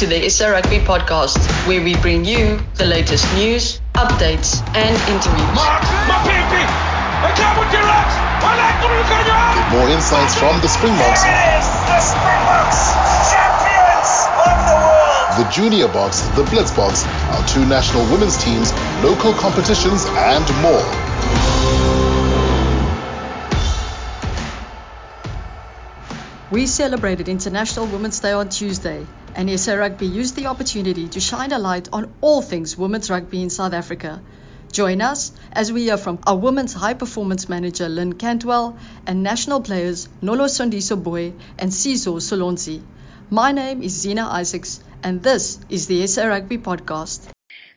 to the SA Rugby podcast, where we bring you the latest news, updates, and interviews. With more insights from the Springboks, It is the Springboks, champions of the world. the Junior Boks, the Blitzboks, our two national women's teams, local competitions, and more. We celebrated International Women's Day on Tuesday, and SA Rugby used the opportunity to shine a light on all things women's rugby in South Africa. Join us as we hear from our women's high performance manager Lynne Cantwell and national players Nolusindiso Booi and Sizo Solontsi. My name is Zena Isaacs, and this is the SA Rugby podcast.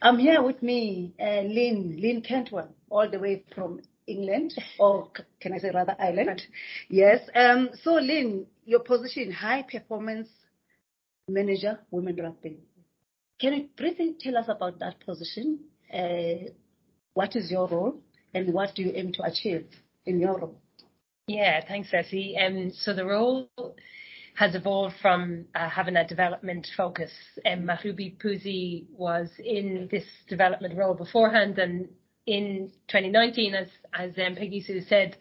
I'm here with me, uh, Lynne, Lynne Cantwell, all the way from England, or can I say rather Ireland? Yes. Um, so, Lynne, your position, high performance manager, women rugby. Can you briefly tell us about that position? Uh, what is your role, and what do you aim to achieve in your role? Yeah, thanks, Ceci. Um, so the role has evolved from uh, having a development focus. Um, Mahubi Puzi was in this development role beforehand, and in 2019, as as um, Peggy Sue said,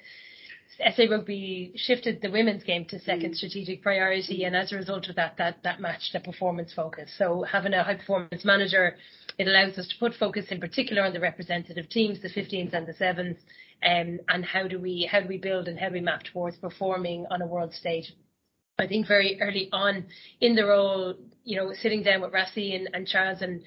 SA Rugby shifted the women's game to second strategic priority, and as a result of that, that that matched the performance focus. So having a high performance manager, it allows us to put focus in particular on the representative teams, the 15s and the sevens, um, and how do we how do we build and how do we map towards performing on a world stage. I think very early on in the role, you know, sitting down with Rassie and, and Charles and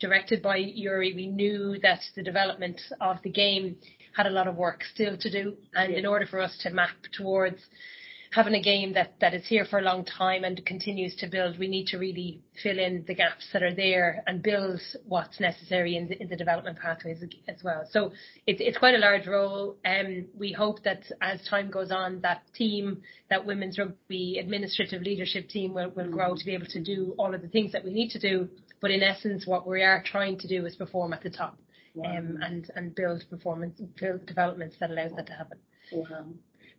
directed by Jurie, we knew that the development of the game had a lot of work still to do. And in order for us to map towards having a game that, that is here for a long time and continues to build, we need to really fill in the gaps that are there and build what's necessary in the, in the development pathways as well. So it's, it's quite a large role. Um, we hope that as time goes on, that team, that women's rugby administrative leadership team will, will grow to be able to do all of the things that we need to do. But in essence, what we are trying to do is perform at the top. Um, and, and build performance, build developments that allows that to happen. Wow.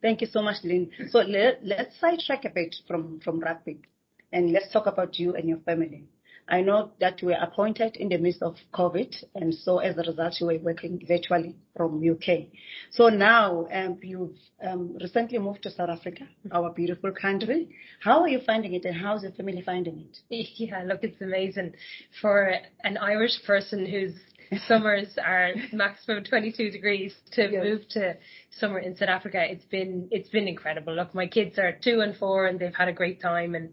Thank you so much, Lynne. So let, let's sidetrack a bit from, from rugby and let's talk about you and your family. I know that you were appointed in the midst of COVID, and so as a result, you were working virtually from UK. So now um, you've um, recently moved to South Africa, our beautiful country. How are you finding it, and how's your family finding it? Yeah, look, it's amazing for an Irish person whose summers are maximum 22 degrees to Yes. move to summer in South Africa. It's been it's been incredible. Look, my kids are two and four, and they've had a great time, and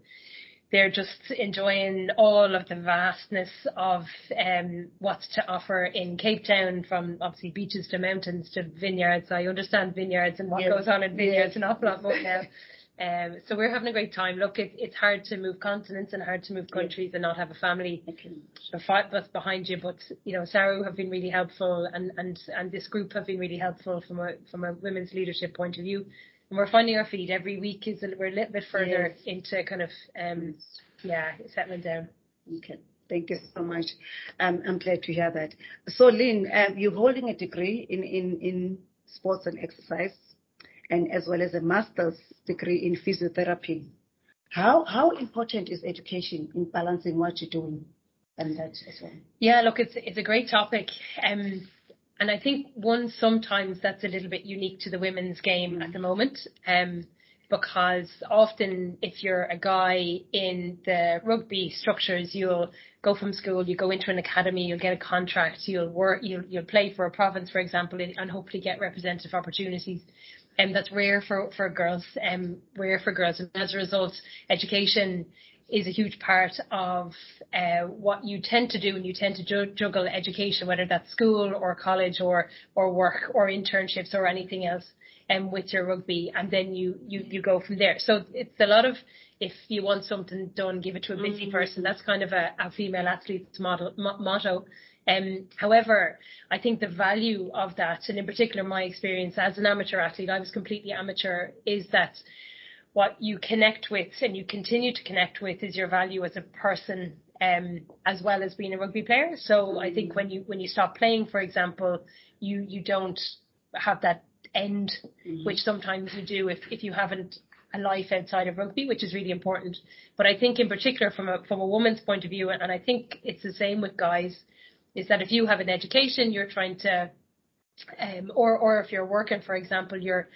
they're just enjoying all of the vastness of um, what's to offer in Cape Town, from obviously beaches to mountains to vineyards. I understand vineyards and what Yes. goes on in vineyards Yes. an awful lot more now. Um, so we're having a great time. Look, it, it's hard to move continents and hard to move countries and not have a family that's behind you. But you know, Saru have been really helpful, and and and this group have been really helpful from a from a women's leadership point of view. And we're finding our feet every week. Is a, we're a little bit further Yes. into kind of um, yeah, settling down. Okay. Thank you so much. Um, I'm glad to hear that. So, Lynne, um, you're holding a degree in, in, in sports and exercise, and as well as a master's degree in physiotherapy. How how important is education in balancing what you're doing and that as well? Yeah, look, it's it's a great topic, um, and I think one sometimes that's a little bit unique to the women's game at the moment, um, because often if you're a guy in the rugby structures, you'll go from school, you go into an academy, you'll get a contract, you'll work, you'll you'll play for a province, for example, and and hopefully get representative opportunities. And that's rare for, for girls, um, rare for girls. And as a result, education is a huge part of uh, what you tend to do and you tend to ju- juggle education, whether that's school or college or, or work or internships or anything else um, with your rugby. And then you, you, you go from there. So it's a lot of, if you want something done, give it to a busy person. That's kind of a, a female athlete's model, mo- motto. Um, however, I think the value of that, and in particular my experience as an amateur athlete, I was completely amateur, is that what you connect with and you continue to connect with is your value as a person um, as well as being a rugby player. So I think when you when you stop playing, for example, you you don't have that end, which sometimes you do if if you haven't a life outside of rugby, which is really important. But I think in particular from a from a woman's point of view, and I think it's the same with guys, is that if you have an education, you're trying to, um, or or if you're working, for example, you're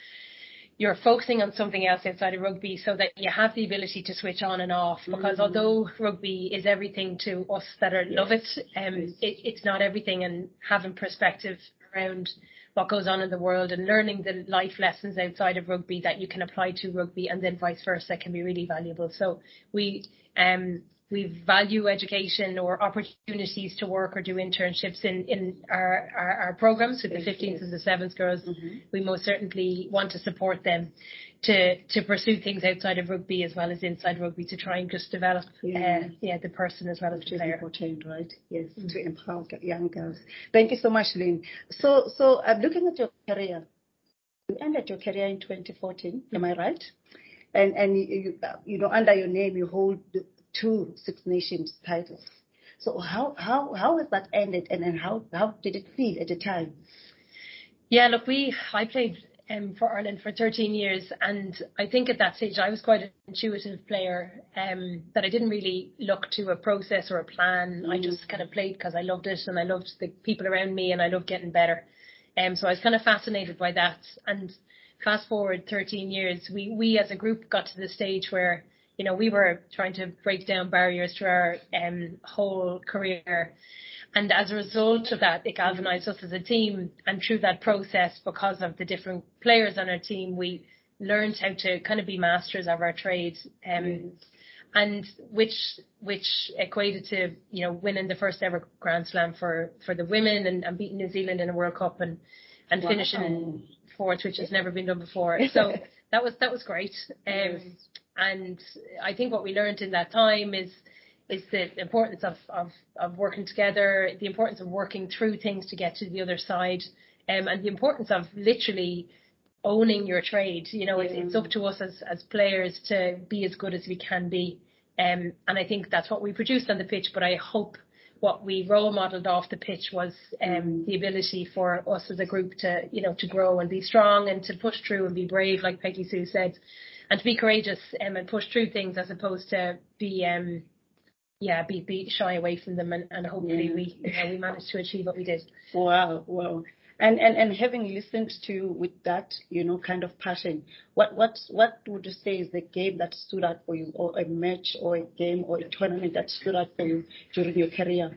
you're focusing on something else outside of rugby so that you have the ability to switch on and off because mm. although rugby is everything to us that are, yes. love it, um, yes. it, it's not everything and having perspective around what goes on in the world and learning the life lessons outside of rugby that you can apply to rugby and then vice versa can be really valuable. So we um we value education or opportunities to work or do internships in, in our, our, our programs with the 15th and the 7th girls. Mm-hmm. We most certainly want to support them to, to pursue things outside of rugby as well as inside rugby to try and just develop yeah, uh, yeah the person as well as the player. important, right? Yes, mm-hmm. to empower young girls. Thank you so much, Lynne. So, so I'm uh, looking at your career. You ended your career in 2014, mm-hmm. am I right? And and you, you know under your name you hold two Six Nations titles. So how how how has that ended, and and how how did it feel at the time? Yeah, look, we I played um, for Ireland for 13 years, and I think at that stage I was quite an intuitive player. Um, that I didn't really look to a process or a plan. Mm. I just kind of played because I loved it, and I loved the people around me, and I loved getting better. Um, so I was kind of fascinated by that. And fast forward 13 years, we we as a group got to the stage where you know, we were trying to break down barriers to our um, whole career. And as a result of that, it galvanized us as a team. And through that process, because of the different players on our team, we learned how to kind of be masters of our trade. Um, and which which equated to you know winning the first ever Grand Slam for for the women and, and beating New Zealand in a World Cup and and wow. finishing fourth, which has never been done before. So that was that was great. Um, and I think what we learned in that time is is the importance of, of, of working together, the importance of working through things to get to the other side, um, and the importance of literally owning your trade. You know, it's, it's up to us as, as players to be as good as we can be. Um, and I think that's what we produced on the pitch, but I hope what we role modelled off the pitch was um, the ability for us as a group to, you know, to grow and be strong and to push through and be brave, like Peggy Sue said and to be courageous um, and push through things as opposed to be um yeah be be shy away from them and, and hopefully yeah. we you know, we managed to achieve what we did wow wow and, and and having listened to you with that you know kind of passion what what what would you say is the game that stood out for you or a match or a game or a tournament that stood out for you during your career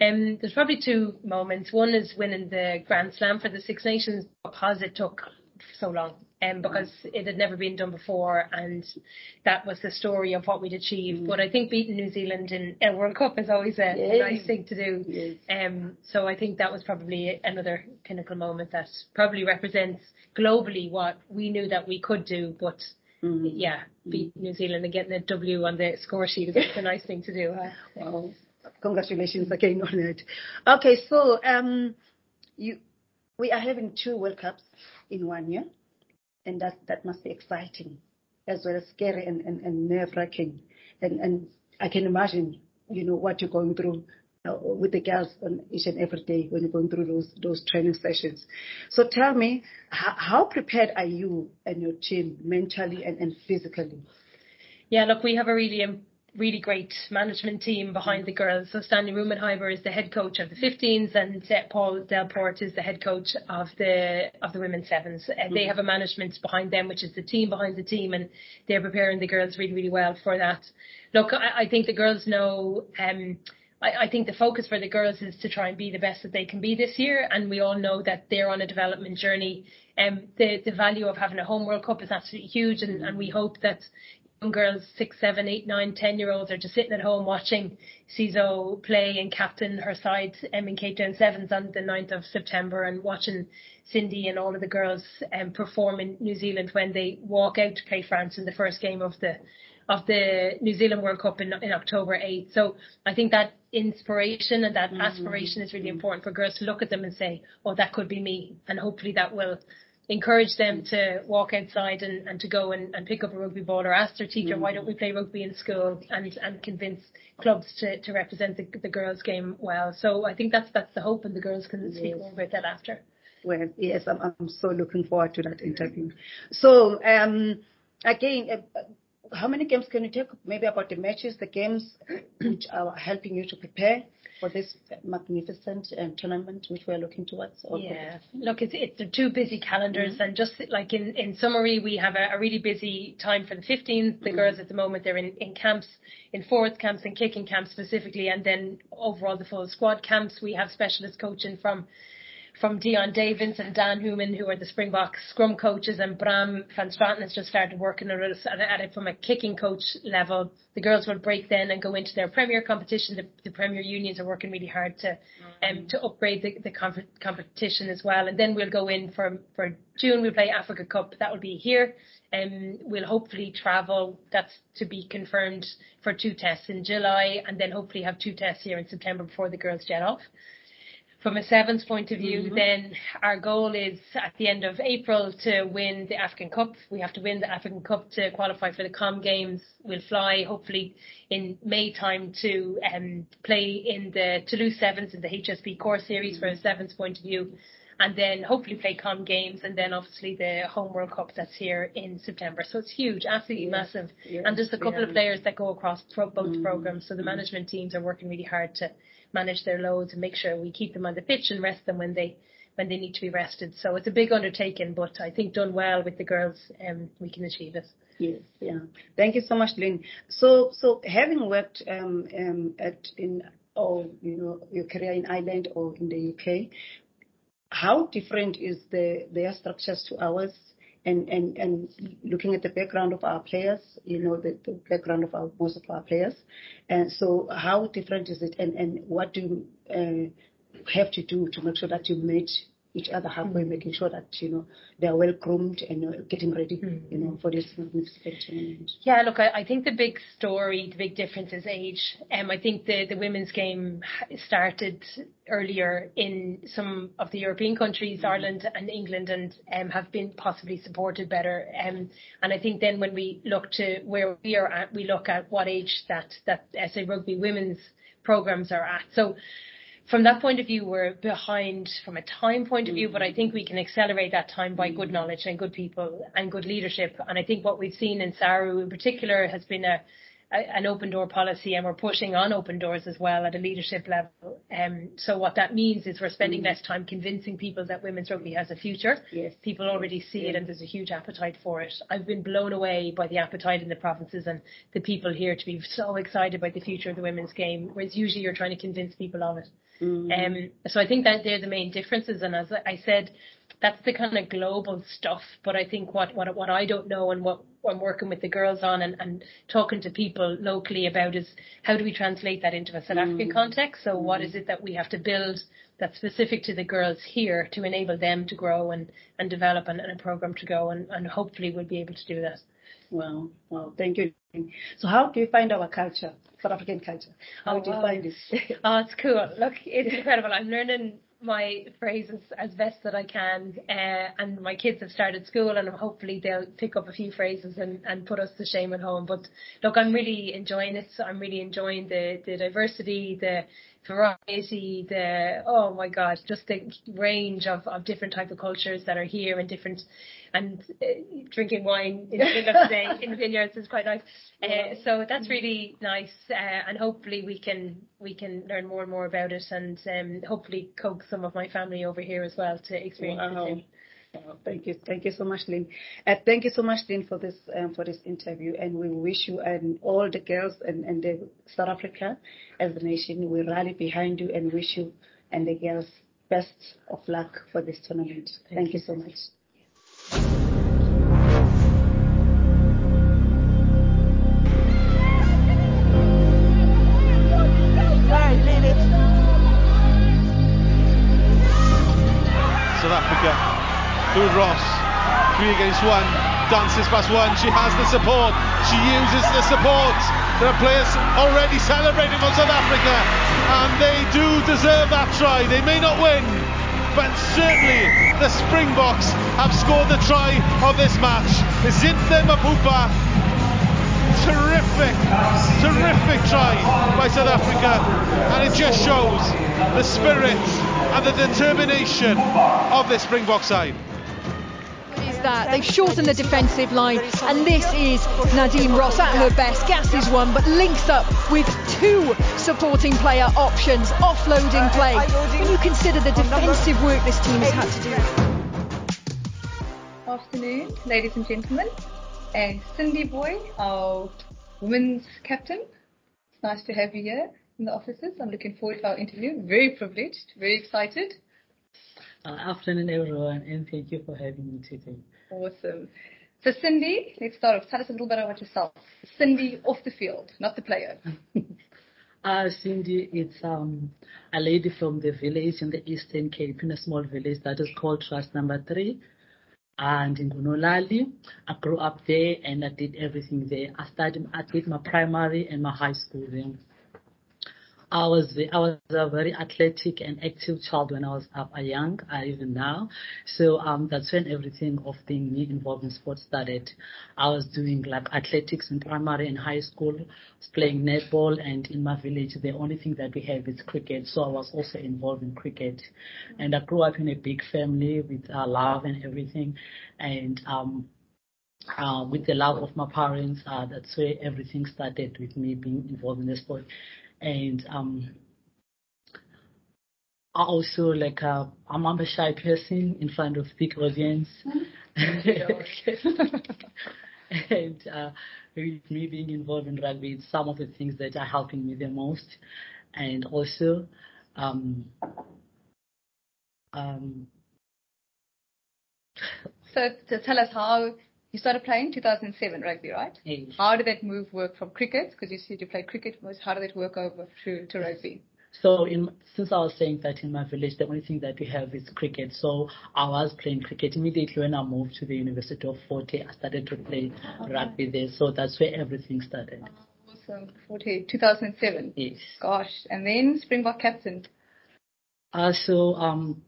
um, there's probably two moments. One is winning the Grand Slam for the Six Nations because it took so long um, because it had never been done before, and that was the story of what we'd achieved. Mm. But I think beating New Zealand in a World Cup is always a, yes. nice thing to do. Yes. Um, so I think that was probably another pinnacle moment that probably represents globally what we knew that we could do, but. Mm. Yeah, beat mm. New Zealand and getting a W on the score sheet is a nice thing to do. Huh? Well, congratulations again on it. Okay, so um, you, we are having two World Cups in one year and that that must be exciting as well as scary and, and, and nerve wracking. And and I can imagine, you know, what you're going through uh, with the girls on each and every day when you're going through those those training sessions. So tell me, how, how prepared are you and your team mentally and, and physically? Yeah, look, we have a really really great management team behind the girls. So Stanley Raubenheimer is the head coach of the 15s, and uh, Paul Delport is the head coach of the of the women's sevens. Uh, mm-hmm. They have a management behind them, which is the team behind the team, and they're preparing the girls really, really well for that. Look, I, I think the girls know. Um, I, I think the focus for the girls is to try and be the best that they can be this year, and we all know that they're on a development journey. Um, the the value of having a home World Cup is absolutely huge, and, and we hope that girls, six, seven, eight, nine, ten year olds are just sitting at home watching Sizo play and captain her side um, in Cape Town Sevens on the 9th of September and watching Cindy and all of the girls um, perform in New Zealand when they walk out to play France in the first game of the of the New Zealand World Cup in, in October 8th. So I think that inspiration and that mm-hmm. aspiration is really important for girls to look at them and say, oh, that could be me. And hopefully that will encourage them to walk outside and, and to go and, and pick up a rugby ball or ask their teacher, mm. why don't we play rugby in school and, and convince clubs to, to represent the, the girls game well. So I think that's, that's the hope and the girls can yes. speak more about that after. Well, yes, I'm, I'm so looking forward to that interview. So, um, again, uh, how many games can you take? Maybe about the matches, the games which are helping you to prepare for this magnificent um, tournament which we're looking towards? Yeah, look, it's it's two busy calendars, mm-hmm. and just like in in summary, we have a, a really busy time for the 15th. The mm-hmm. girls at the moment they're in in camps, in forwards camps and kicking camps specifically, and then overall the full squad camps. We have specialist coaching from from Deon Davids and Daan Human, who are the Springbok scrum coaches, and Braam van Straaten has just started working at it from a kicking coach level. The girls will break then and go into their Premier competition. The, the Premier unions are working really hard to um, to upgrade the, the comp- competition as well. And then we'll go in for for June. We'll play Africa Cup. That will be here. Um, we'll hopefully travel. That's to be confirmed for two tests in July, and then hopefully have two tests here in September before the girls jet off from a sevens point of view, mm-hmm. then our goal is at the end of April to win the African Cup. We have to win the African Cup to qualify for the Com Games. We'll fly hopefully in May time to um, play in the Toulouse Sevens in the HSB Core Series mm-hmm. from a sevens point of view. And then hopefully play Com Games and then obviously the Home World Cup that's here in September. So it's huge, absolutely yes. massive. Yes. And there's a couple yeah. of players that go across both mm-hmm. programs. So the mm-hmm. management teams are working really hard to manage their loads and make sure we keep them on the pitch and rest them when they when they need to be rested. So it's a big undertaking, but I think done well with the girls, um, we can achieve it. Yes, yeah. Thank you so much, Lynne. So, so having worked um, um, at in or you know your career in Ireland or in the UK, how different is the their structures to ours? And, and, and looking at the background of our players, you know, the, the background of our, most of our players. And so how different is it and, and what do you uh, have to do to make sure that you meet each other halfway, mm. making sure that you know they are well groomed and uh, getting ready, mm. you know, for this magnificent tournament. Yeah, look, I, I, think the big story, the big difference is age. Um, I think the the women's game started earlier in some of the European countries, mm. Ireland and England, and um, have been possibly supported better. Um, and I think then when we look to where we are at, we look at what age that that SA Rugby women's programs are at. So from that point of view, we're behind from a time point of view, but I think we can accelerate that time by good knowledge and good people and good leadership. And I think what we've seen in Saru in particular has been a, a an open door policy, and we're pushing on open doors as well at a leadership level. Um, so what that means is we're spending mm. less time convincing people that women's rugby has a future. Yes. People already see it, and there's a huge appetite for it. I've been blown away by the appetite in the provinces and the people here to be so excited about the future of the women's game, whereas usually you're trying to convince people of it. Mm-hmm. Um, so I think that they're the main differences. And as I said, that's the kind of global stuff. But I think what, what, what I don't know and what I'm working with the girls on and, and talking to people locally about is how do we translate that into a South African mm. context? So mm. what is it that we have to build that's specific to the girls here to enable them to grow and, and develop and, and a program to go and, and hopefully we'll be able to do that. Well, well, thank you. So how do you find our culture, South African culture? How oh, do you wow. find it? oh, it's cool. Look, it's incredible. I'm learning my phrases as best that I can, uh, and my kids have started school, and hopefully they'll pick up a few phrases and, and put us to shame at home. But look, I'm really enjoying it. I'm really enjoying the the diversity, the variety, the oh my god, just the range of, of different type of cultures that are here and different and uh, drinking wine in the middle of the day in the vineyards is quite nice. Uh, so that's really nice, uh, and hopefully we can we can learn more and more about it, and um, hopefully coax some of my family over here as well to experience wow. same. Oh, thank you, thank you so much, Lynne. Uh, thank you so much, Lynne, for this um, for this interview, and we wish you and all the girls and, and the South Africa as a nation, we rally behind you and wish you and the girls best of luck for this tournament. Thank, thank you. you so much. One. Dances past one. She has the support. She uses the support. There are players already celebrating for South Africa, and they do deserve that try. They may not win, but certainly the Springboks have scored the try of this match. Zintle Mpupha terrific, terrific try by South Africa, and it just shows the spirit and the determination of this Springbok side. That. They've shortened the defensive line, and this is Nadine Roos at her best. Gasses one, but links up with two supporting player options, offloading play. When you consider the defensive work this team has had to do. Afternoon, ladies and gentlemen, and Cindy Booi, our women's captain. It's nice to have you here in the offices. I'm looking forward to our interview. Very privileged, very excited. Uh, afternoon, everyone, and thank you for having me today. Awesome. So, Cindy, let's start off. Tell us a little bit about yourself. Cindy off the field, not the player. uh, Cindy, it's um, a lady from the village in the Eastern Cape, in a small village that is called Trust Number Three. And in Gunolali, I grew up there and I did everything there. I studied, I did my primary and my high school there. I was I was a very athletic and active child when I was uh, young, uh, even now. So um, that's when everything of being me involved in sports started. I was doing like athletics in primary and high school, playing netball, and in my village the only thing that we have is cricket. So I was also involved in cricket, and I grew up in a big family with uh, love and everything, and um, uh, with the love of my parents, uh, that's where everything started with me being involved in the sport and um, I also like uh, I'm a shy person in front of big audience. and uh, with me being involved in rugby, it's some of the things that are helping me the most. And also, um, um, so to tell us how you started playing 2007 rugby, right? Yes. How did that move work from cricket? Because you said you played cricket. How did it work over to, to rugby? So in, since I was saying that in my village, the only thing that we have is cricket. So I was playing cricket immediately when I moved to the University of Fort Hare. I started to play okay. rugby there. So that's where everything started. Oh, awesome. Fort Hare, 2007. Yes. Gosh. And then Springbok captain. Uh, so um,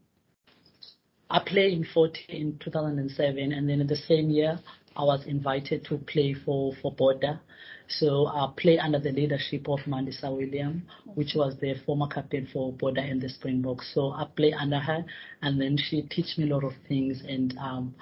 I played in 14 in 2007, and then in the same year, I was invited to play for, for Border. So I played under the leadership of Mandisa William, which was the former captain for Border and the Springboks. So I played under her, and then she teach me a lot of things, and um,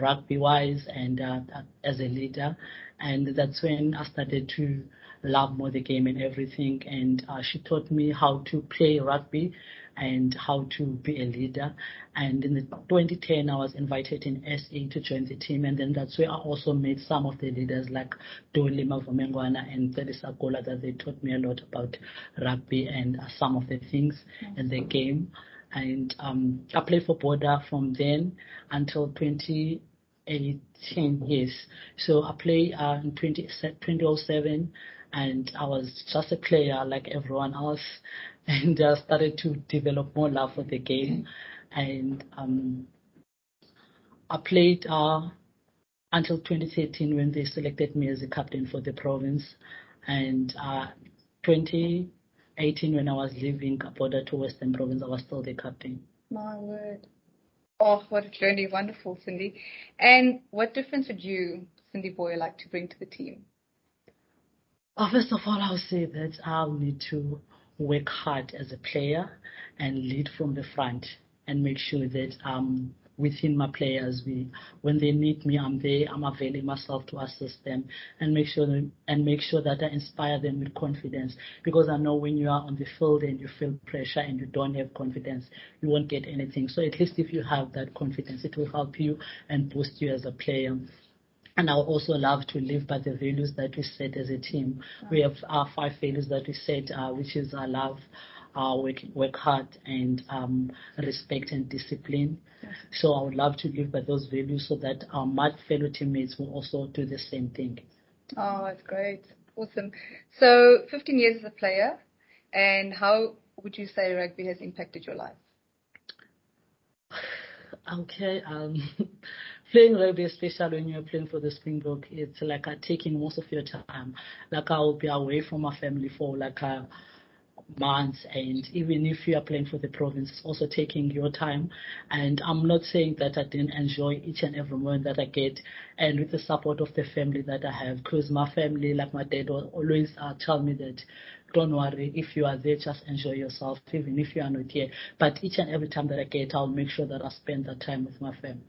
rugby-wise, and uh, as a leader. And that's when I started to love more the game and everything. And uh, she taught me how to play rugby and how to be a leader. And in the 2010, I was invited in SA to join the team, and then that's where I also met some of the leaders like Doli Mavumengwana and Teresa Gola that they taught me a lot about rugby and some of the things in the game. And um, I played for Border from then until 2018 years. So I played uh, in 20, 2007 and I was just a player like everyone else and uh, started to develop more love for the game. And um, I played uh, until 2013 when they selected me as a captain for the province. And uh, 2018 when I was leaving border to Western Province, I was still the captain. My word. Oh, what a journey. Wonderful, Cindy. And what difference would you, Cindy Booi, like to bring to the team? First of all, I'll say that I'll need to work hard as a player and lead from the front and make sure that um, within my players, we when they need me, I'm there. I'm availing myself to assist them and make sure that, and make sure that I inspire them with confidence. Because I know when you are on the field and you feel pressure and you don't have confidence, you won't get anything. So at least if you have that confidence, it will help you and boost you as a player. And I would also love to live by the values that we set as a team. We have our five values that we set, uh, which is our love, our work, work hard, and um, respect and discipline. Yes. So I would love to live by those values so that our my fellow teammates will also do the same thing. Oh, that's great. Awesome. So 15 years as a player, and how would you say rugby has impacted your life? Okay. Um, playing rugby, especially when you're playing for the Springbok, it's like uh, taking most of your time. Like I will be away from my family for like a month, and even if you are playing for the province, it's also taking your time. And I'm not saying that I didn't enjoy each and every moment that I get, and with the support of the family that I have, because my family, like my dad, always uh, tell me that don't worry. If you are there, just enjoy yourself, even if you are not here. But each and every time that I get, I'll make sure that I spend that time with my family.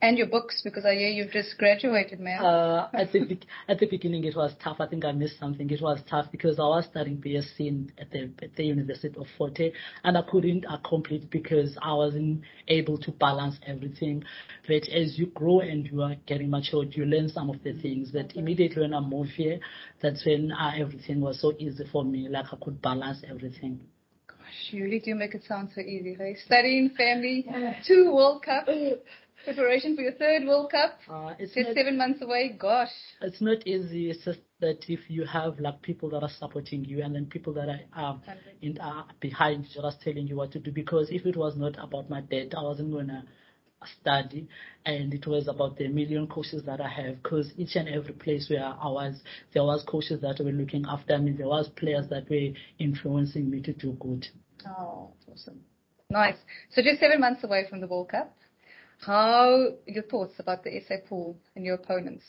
And your books, because I hear you've just graduated, man. Uh, at the be- at the beginning, it was tough. I think I missed something. It was tough because I was studying BSc in, at the at the University of Fort Hare, and I couldn't complete because I wasn't able to balance everything. But as you grow and you are getting matured, you learn some of the things that immediately when I moved here, that's when uh, everything was so easy for me. Like I could balance everything. Gosh, you really do make it sound so easy, hey? Studying, family, two World Cup. Preparation for your third World Cup. Uh, it's Just seven months away. Gosh. it's not easy. It's just that if you have like people that are supporting you and then people that are um, in, uh, behind just telling you what to do. Because if it was not about my dad, I wasn't gonna study and it was about the million coaches that I have because each and every place where I was there was coaches that were looking after me there was players that were influencing me to do good Oh, awesome. Nice. So just seven months away from the World Cup. How your thoughts about the SA pool and your opponents?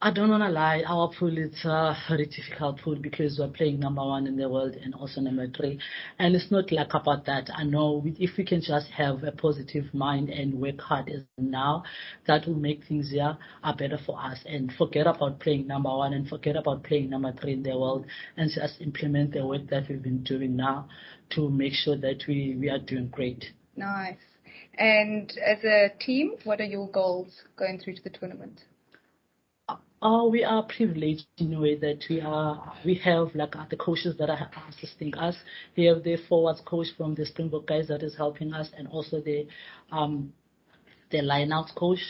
I don't want to lie. Our pool is a very difficult pool because we're playing number one in the world and also number three. And it's not like about that. I know we- if we can just have a positive mind and work hard as now, that will make things here are better for us. And forget about playing number one and forget about playing number three in the world and just implement the work that we've been doing now to make sure that we, we are doing great. Nice. And as a team, what are your goals going through to the tournament? Oh, we are privileged in a way that we are, we have like the coaches that are assisting us. We have the forwards coach from the Springbok guys that is helping us and also the, um, the lineout coach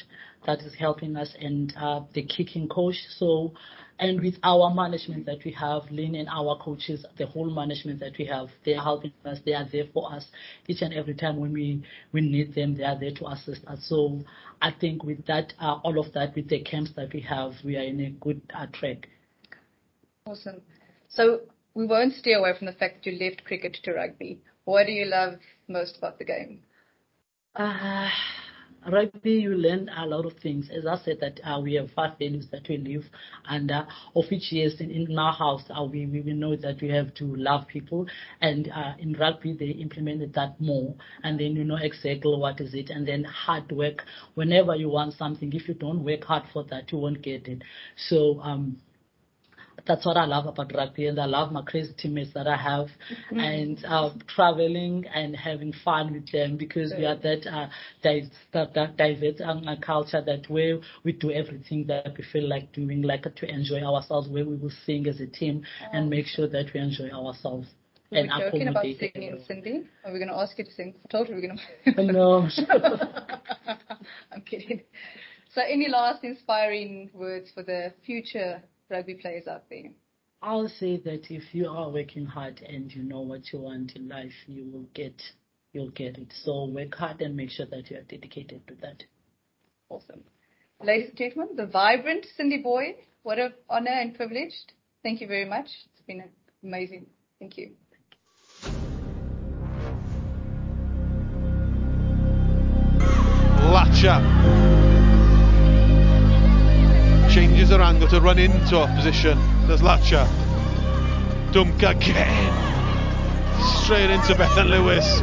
that is helping us and uh, the kicking coach. So, and with our management that we have, Lynne and our coaches, the whole management that we have, they are helping us. They are there for us each and every time when we we need them. They are there to assist us. So, I think with that, uh, all of that, with the camps that we have, we are in a good uh, track. Awesome. So we won't stay away from the fact that you left cricket to rugby. What do you love most about the game? Uh, rugby, you learn a lot of things. As I said, that uh, we have five values that we live under, of which yes, in, in our house, uh, we, we we know that we have to love people. And uh, in rugby, they implemented that more. And then you know exactly what is it. And then hard work. Whenever you want something, if you don't work hard for that, you won't get it. So, um, that's what I love about rugby, and I love my crazy teammates that I have, and uh, traveling and having fun with them because we are that uh, di- that, that diverse um, uh, culture that where we do everything that we feel like doing, like to enjoy ourselves, where we will sing as a team and make sure that we enjoy ourselves. We and were joking about singing. Cindy. Are we going to ask you to sing? I told you we are going to. No. I'm kidding. So, any last inspiring words for the future rugby players out there? I'll say that if you are working hard and you know what you want in life, you will get you'll get it. So work hard and make sure that you are dedicated to that. Awesome. Ladies and gentlemen, the vibrant Cindy Booi, what an honor and privilege. Thank you very much. It's been amazing. Thank you. Latcher angle to run into opposition. There's Latcher. Dunk again. Straight into Bethan Lewis.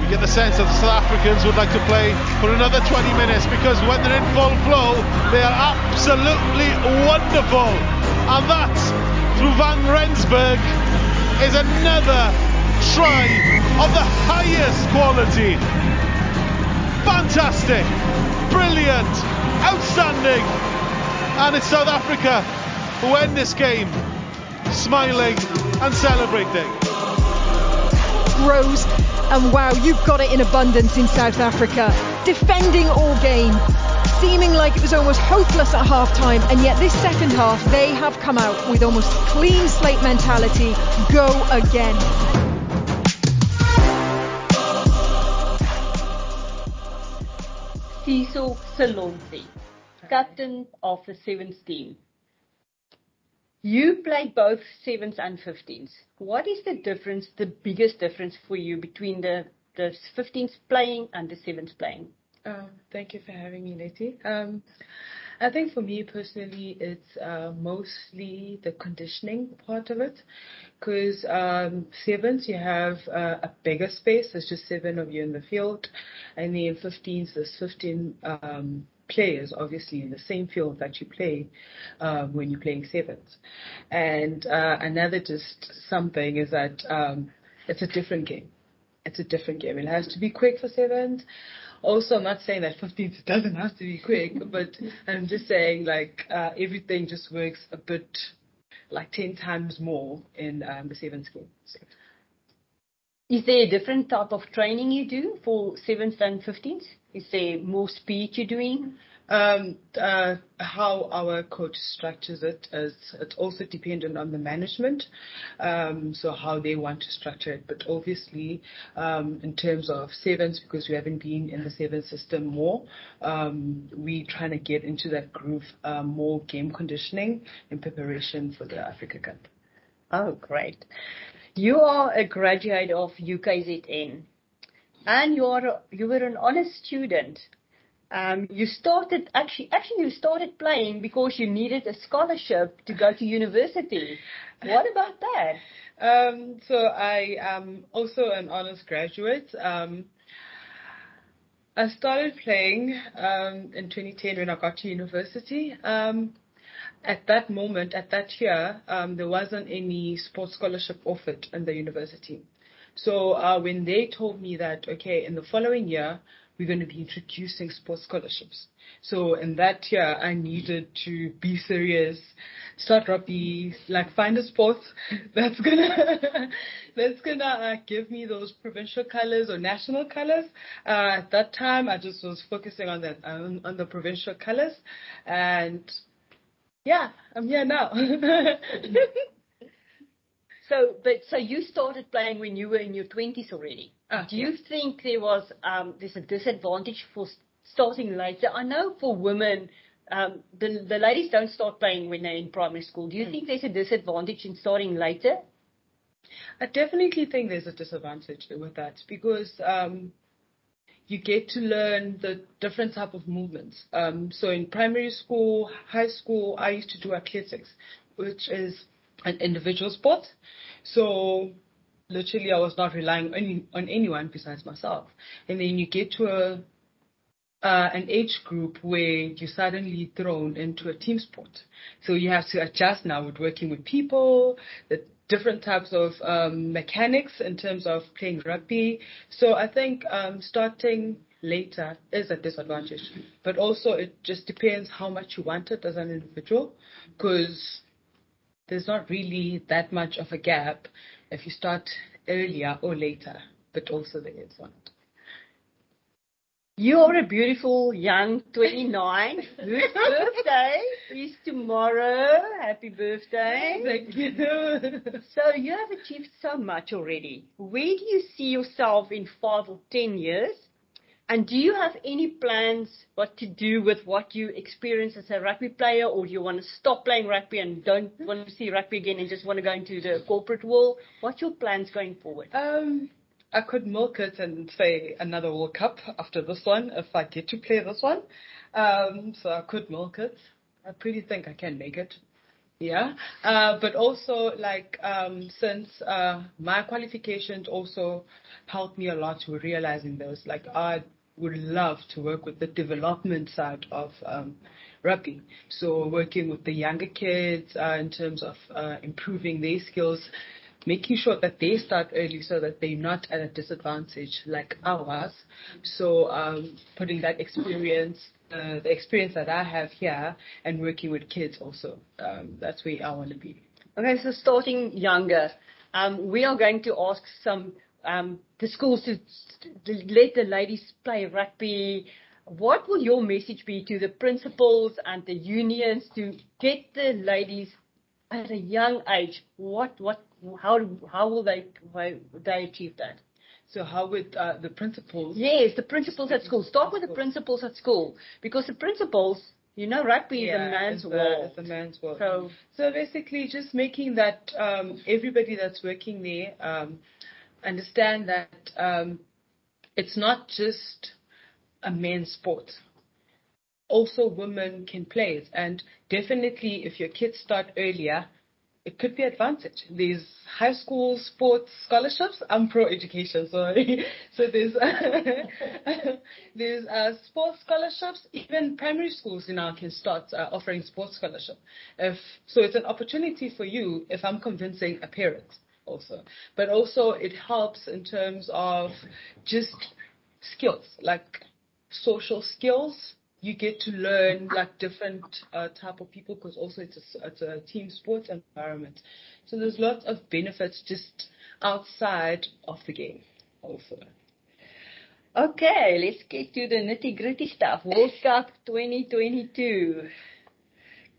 We get the sense that the South Africans would like to play for another 20 minutes because when they're in full flow, they are absolutely wonderful. And that, through Van Rensburg, is another try of the highest quality. Fantastic, brilliant, outstanding. And it's South Africa who end this game smiling and celebrating. Rose, and wow, you've got it in abundance in South Africa. Defending all game, seeming like it was almost hopeless at half time, and yet this second half they have come out with almost clean slate mentality. Go again. Sizo Solontsi, captain of the sevens team. You played both sevens and 15s. What is the difference, the biggest difference for you between the, the 15s playing and the sevens playing? Uh, thank you for having me, Letty. Um, I think for me personally, it's uh, mostly the conditioning part of it. Because um, sevens, you have uh, a bigger space. There's just seven of you in the field. And then 15s, there's 15 um, players, obviously, in the same field that you play um, when you're playing sevens. And uh, another just something is that um, it's a different game. It's a different game. It has to be quick for sevens. Also, I'm not saying that 15th doesn't have to be quick, but I'm just saying like uh, everything just works a bit like 10 times more in um, the sevens game. So. Is there a different type of training you do for sevens and 15s? Is there more speed you're doing? Um, uh, how our coach structures it is it's also dependent on the management, um, so how they want to structure it. But obviously, um, in terms of sevens, because we haven't been in the seven system more, um, we trying to get into that groove, uh, more game conditioning in preparation for the Africa Cup. Oh, great! You are a graduate of UKZN, and you are you were an honest student. Um, you started actually actually you started playing because you needed a scholarship to go to university. What about that? Um, so I am also an honors graduate. Um, I started playing um, in 2010 when I got to university. Um, at that moment, at that year, um, there wasn't any sports scholarship offered in the university. So uh, when they told me that, okay, in the following year, we're going to be introducing sports scholarships. So in that year, I needed to be serious, start rugby, like find a sport that's gonna that's gonna uh, give me those provincial colors or national colors. Uh, at that time, I just was focusing on that on, on the provincial colors, and yeah, I'm here now. so, but so you started playing when you were in your twenties already. Uh, Do you think there was um, there's a disadvantage for starting later? I know for women, um, the the ladies don't start playing when they're in primary school. Do you mm. think there's a disadvantage in starting later? I definitely think there's a disadvantage with that because um, you get to learn the different type of movements. Um, so in primary school, high school, I used to do athletics, which is an individual sport. So literally I was not relying on, on anyone besides myself. And then you get to a uh, an age group where you're suddenly thrown into a team sport. So you have to adjust now with working with people, the different types of um, mechanics in terms of playing rugby. So I think um, starting later is a disadvantage. But also it just depends how much you want it as an individual because there's not really that much of a gap if you start earlier or later, but also there is one. You're a beautiful young 29. Whose birthday is tomorrow? Happy birthday. Thank you. so you have achieved so much already. Where do you see yourself in five or 10 years? And do you have any plans what to do with what you experience as a rugby player, or do you want to stop playing rugby and don't want to see rugby again and just want to go into the corporate world? What's your plans going forward? Um, I could milk it and say another World Cup after this one if I get to play this one. Um, so I could milk it. I pretty think I can make it. Yeah. Uh, but also like, um, since, uh, my qualifications also helped me a lot with realizing those, like I would love to work with the development side of um, rugby. So working with the younger kids uh, in terms of uh, improving their skills, making sure that they start early so that they're not at a disadvantage like ours. So um, putting that experience, uh, the experience that I have here, and working with kids also. Um, that's where I want to be. Okay, so starting younger, um, we are going to ask some um, the schools to, let the ladies play rugby. What will your message be to the principals and the unions to get the ladies at a young age? What, what, how, how will they, how they achieve that? So how would uh, the principals? Yes, the principals at school. Start with the principals at school because the principals, you know, rugby yeah, is a man's it's world. A, it's a man's world. So, so basically, just making that um, everybody that's working there um, understand that um, it's not just a men's sport. also women can play it. And definitely, if your kids start earlier, it could be advantage. There's high school sports scholarships. I'm pro education, sorry. so there's there's uh, sports scholarships. Even primary schools now can start uh, offering sports scholarship. If so, it's an opportunity for you. If I'm convincing a parent also, but also it helps in terms of just skills like social skills you get to learn like different uh, type of people because also it's a, it's a team sports environment. So there's lots of benefits just outside of the game also. Okay, let's get to the nitty gritty stuff. World Cup 2022.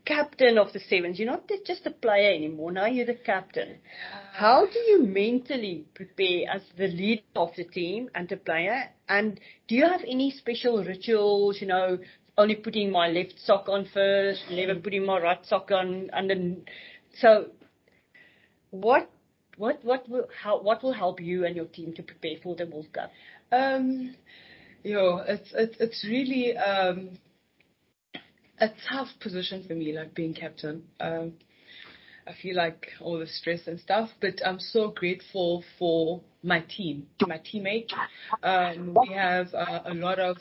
Captain of the Sevens. You're not just a player anymore. Now you're the captain. How do you mentally prepare as the leader of the team and the player? And do you have any special rituals, you know, only putting my left sock on first, never putting my right sock on, and then, so what, what, what will, how, what will help you and your team to prepare for the World Cup? Um, yo, it's, it's, it's really, um, a tough position for me, like being captain. Um, I feel like all the stress and stuff, but I'm so grateful for my team, my teammates. Um, we have uh, a lot of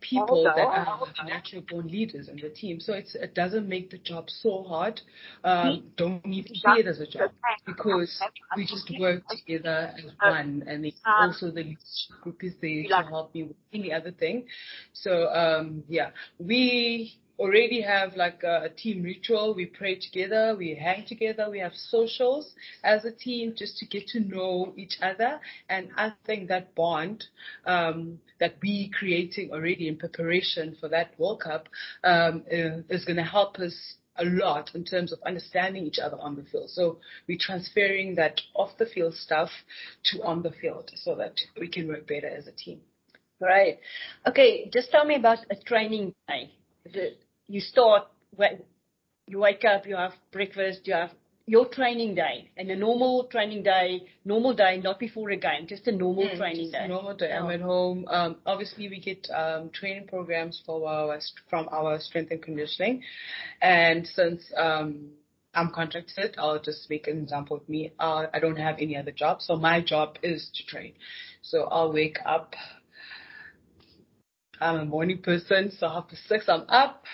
people that are natural born leaders in the team. So it doesn't make the job so hard. Um, don't to see it as a job because we just work together as one. And also the group is there to help me with any other thing. So um, yeah, we already have like a, team ritual. We pray together, we hang together, we have socials as a team just to get to know each other. And I think that bond um, that we creating already in preparation for that World Cup um, is going to help us a lot in terms of understanding each other on the field. So we're transferring that off the field stuff to on the field so that we can work better as a team. Right. Okay, just tell me about a training day. You start you wake up, you have breakfast, you have your training day and a normal training day, normal day, not before a game, just a normal mm, training day. Normal day. I'm at home. Um, obviously, we get um, training programs for our from our strength and conditioning, and since um, I'm contracted, I'll just make an example of me. Uh, I don't have any other job, so my job is to train. So I'll wake up. I'm a morning person, so after six, I'm up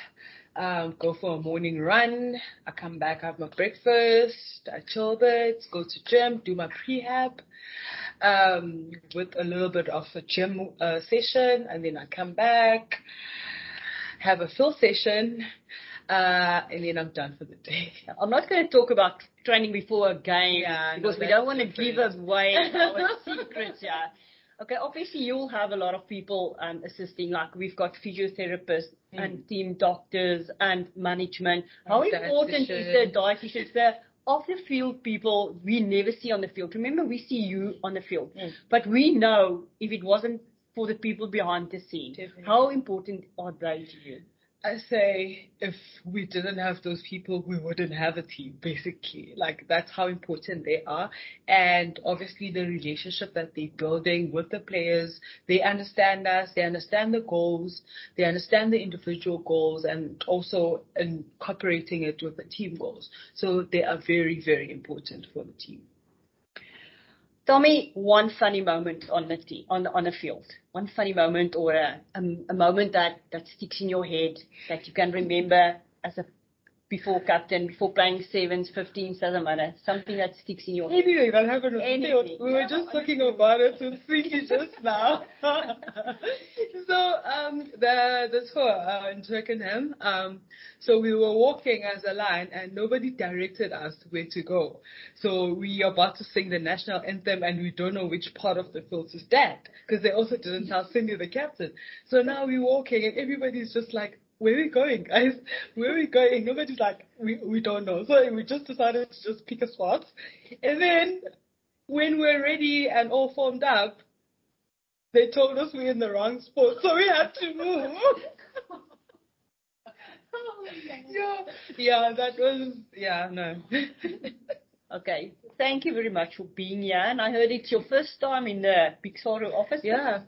um, go for a morning run. I come back, have my breakfast, I chill a bit, go to gym, do my prehab, um, with a little bit of a gym uh, session, and then I come back, have a fill session, uh, and then I'm done for the day. I'm not going to talk about training before a game yeah, because no, we don't want to give away our secrets. Yeah. Okay, obviously you'll have a lot of people um, assisting, like we've got physiotherapists mm. and team doctors and management. How important is the dietitian? the off the field people we never see on the field? Remember, we see you on the field, mm. but we know if it wasn't for the people behind the scene, Definitely. how important are they to you? I say if we didn't have those people, we wouldn't have a team, basically. Like that's how important they are. And obviously the relationship that they're building with the players, they understand us, they understand the goals, they understand the individual goals and also incorporating it with the team goals. So they are very, very important for the team. Tell me one funny moment on the team, on on the field. One funny moment or a, a, a moment that that sticks in your head that you can remember as a before captain, before playing sevens, 15s, doesn't matter. Something that sticks in your head. Anything that happened Anything. We were just talking about it with Cindy just now. so um, the the tour uh, in Twickenham. Um, so we were walking as a line, and nobody directed us where to go. So we are about to sing the national anthem, and we don't know which part of the field to stand because they also didn't tell Cindy the captain. So now we're walking, and everybody's just like where are we going, guys? Where are we going? Nobody's like, we, we don't know. So we just decided to just pick a spot. And then when we're ready and all formed up, they told us we're in the wrong spot. So we had to move. yeah, yeah, that was, yeah, no. okay. Thank you very much for being here. And I heard it's your first time in the Big office. Yeah.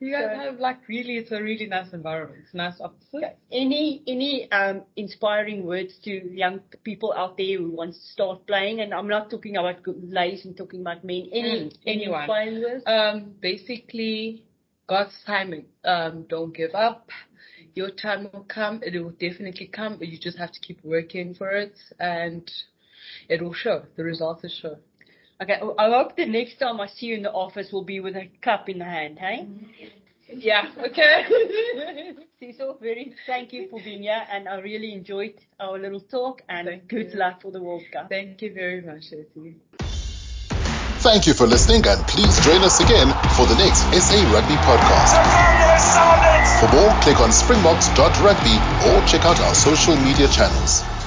You guys have like really, it's a really nice environment. It's nice offices. Any any um, inspiring words to young people out there who want to start playing? And I'm not talking about ladies, I'm talking about men. Any Mm, any anyone. inspiring words? Um, basically, God's timing. Um, don't give up. Your time will come. It will definitely come, but you just have to keep working for it, and it will show. The results will show. Okay, I hope the next time I see you in the office will be with a cup in the hand, hey? Mm-hmm. Yeah, okay. Cecil, very thank you for being here, and I really enjoyed our little talk, and good luck for the World Cup. Thank you very much, Essie. Thank you for listening and please join us again for the next SA Rugby podcast. For more, click on springboks.rugby or check out our social media channels.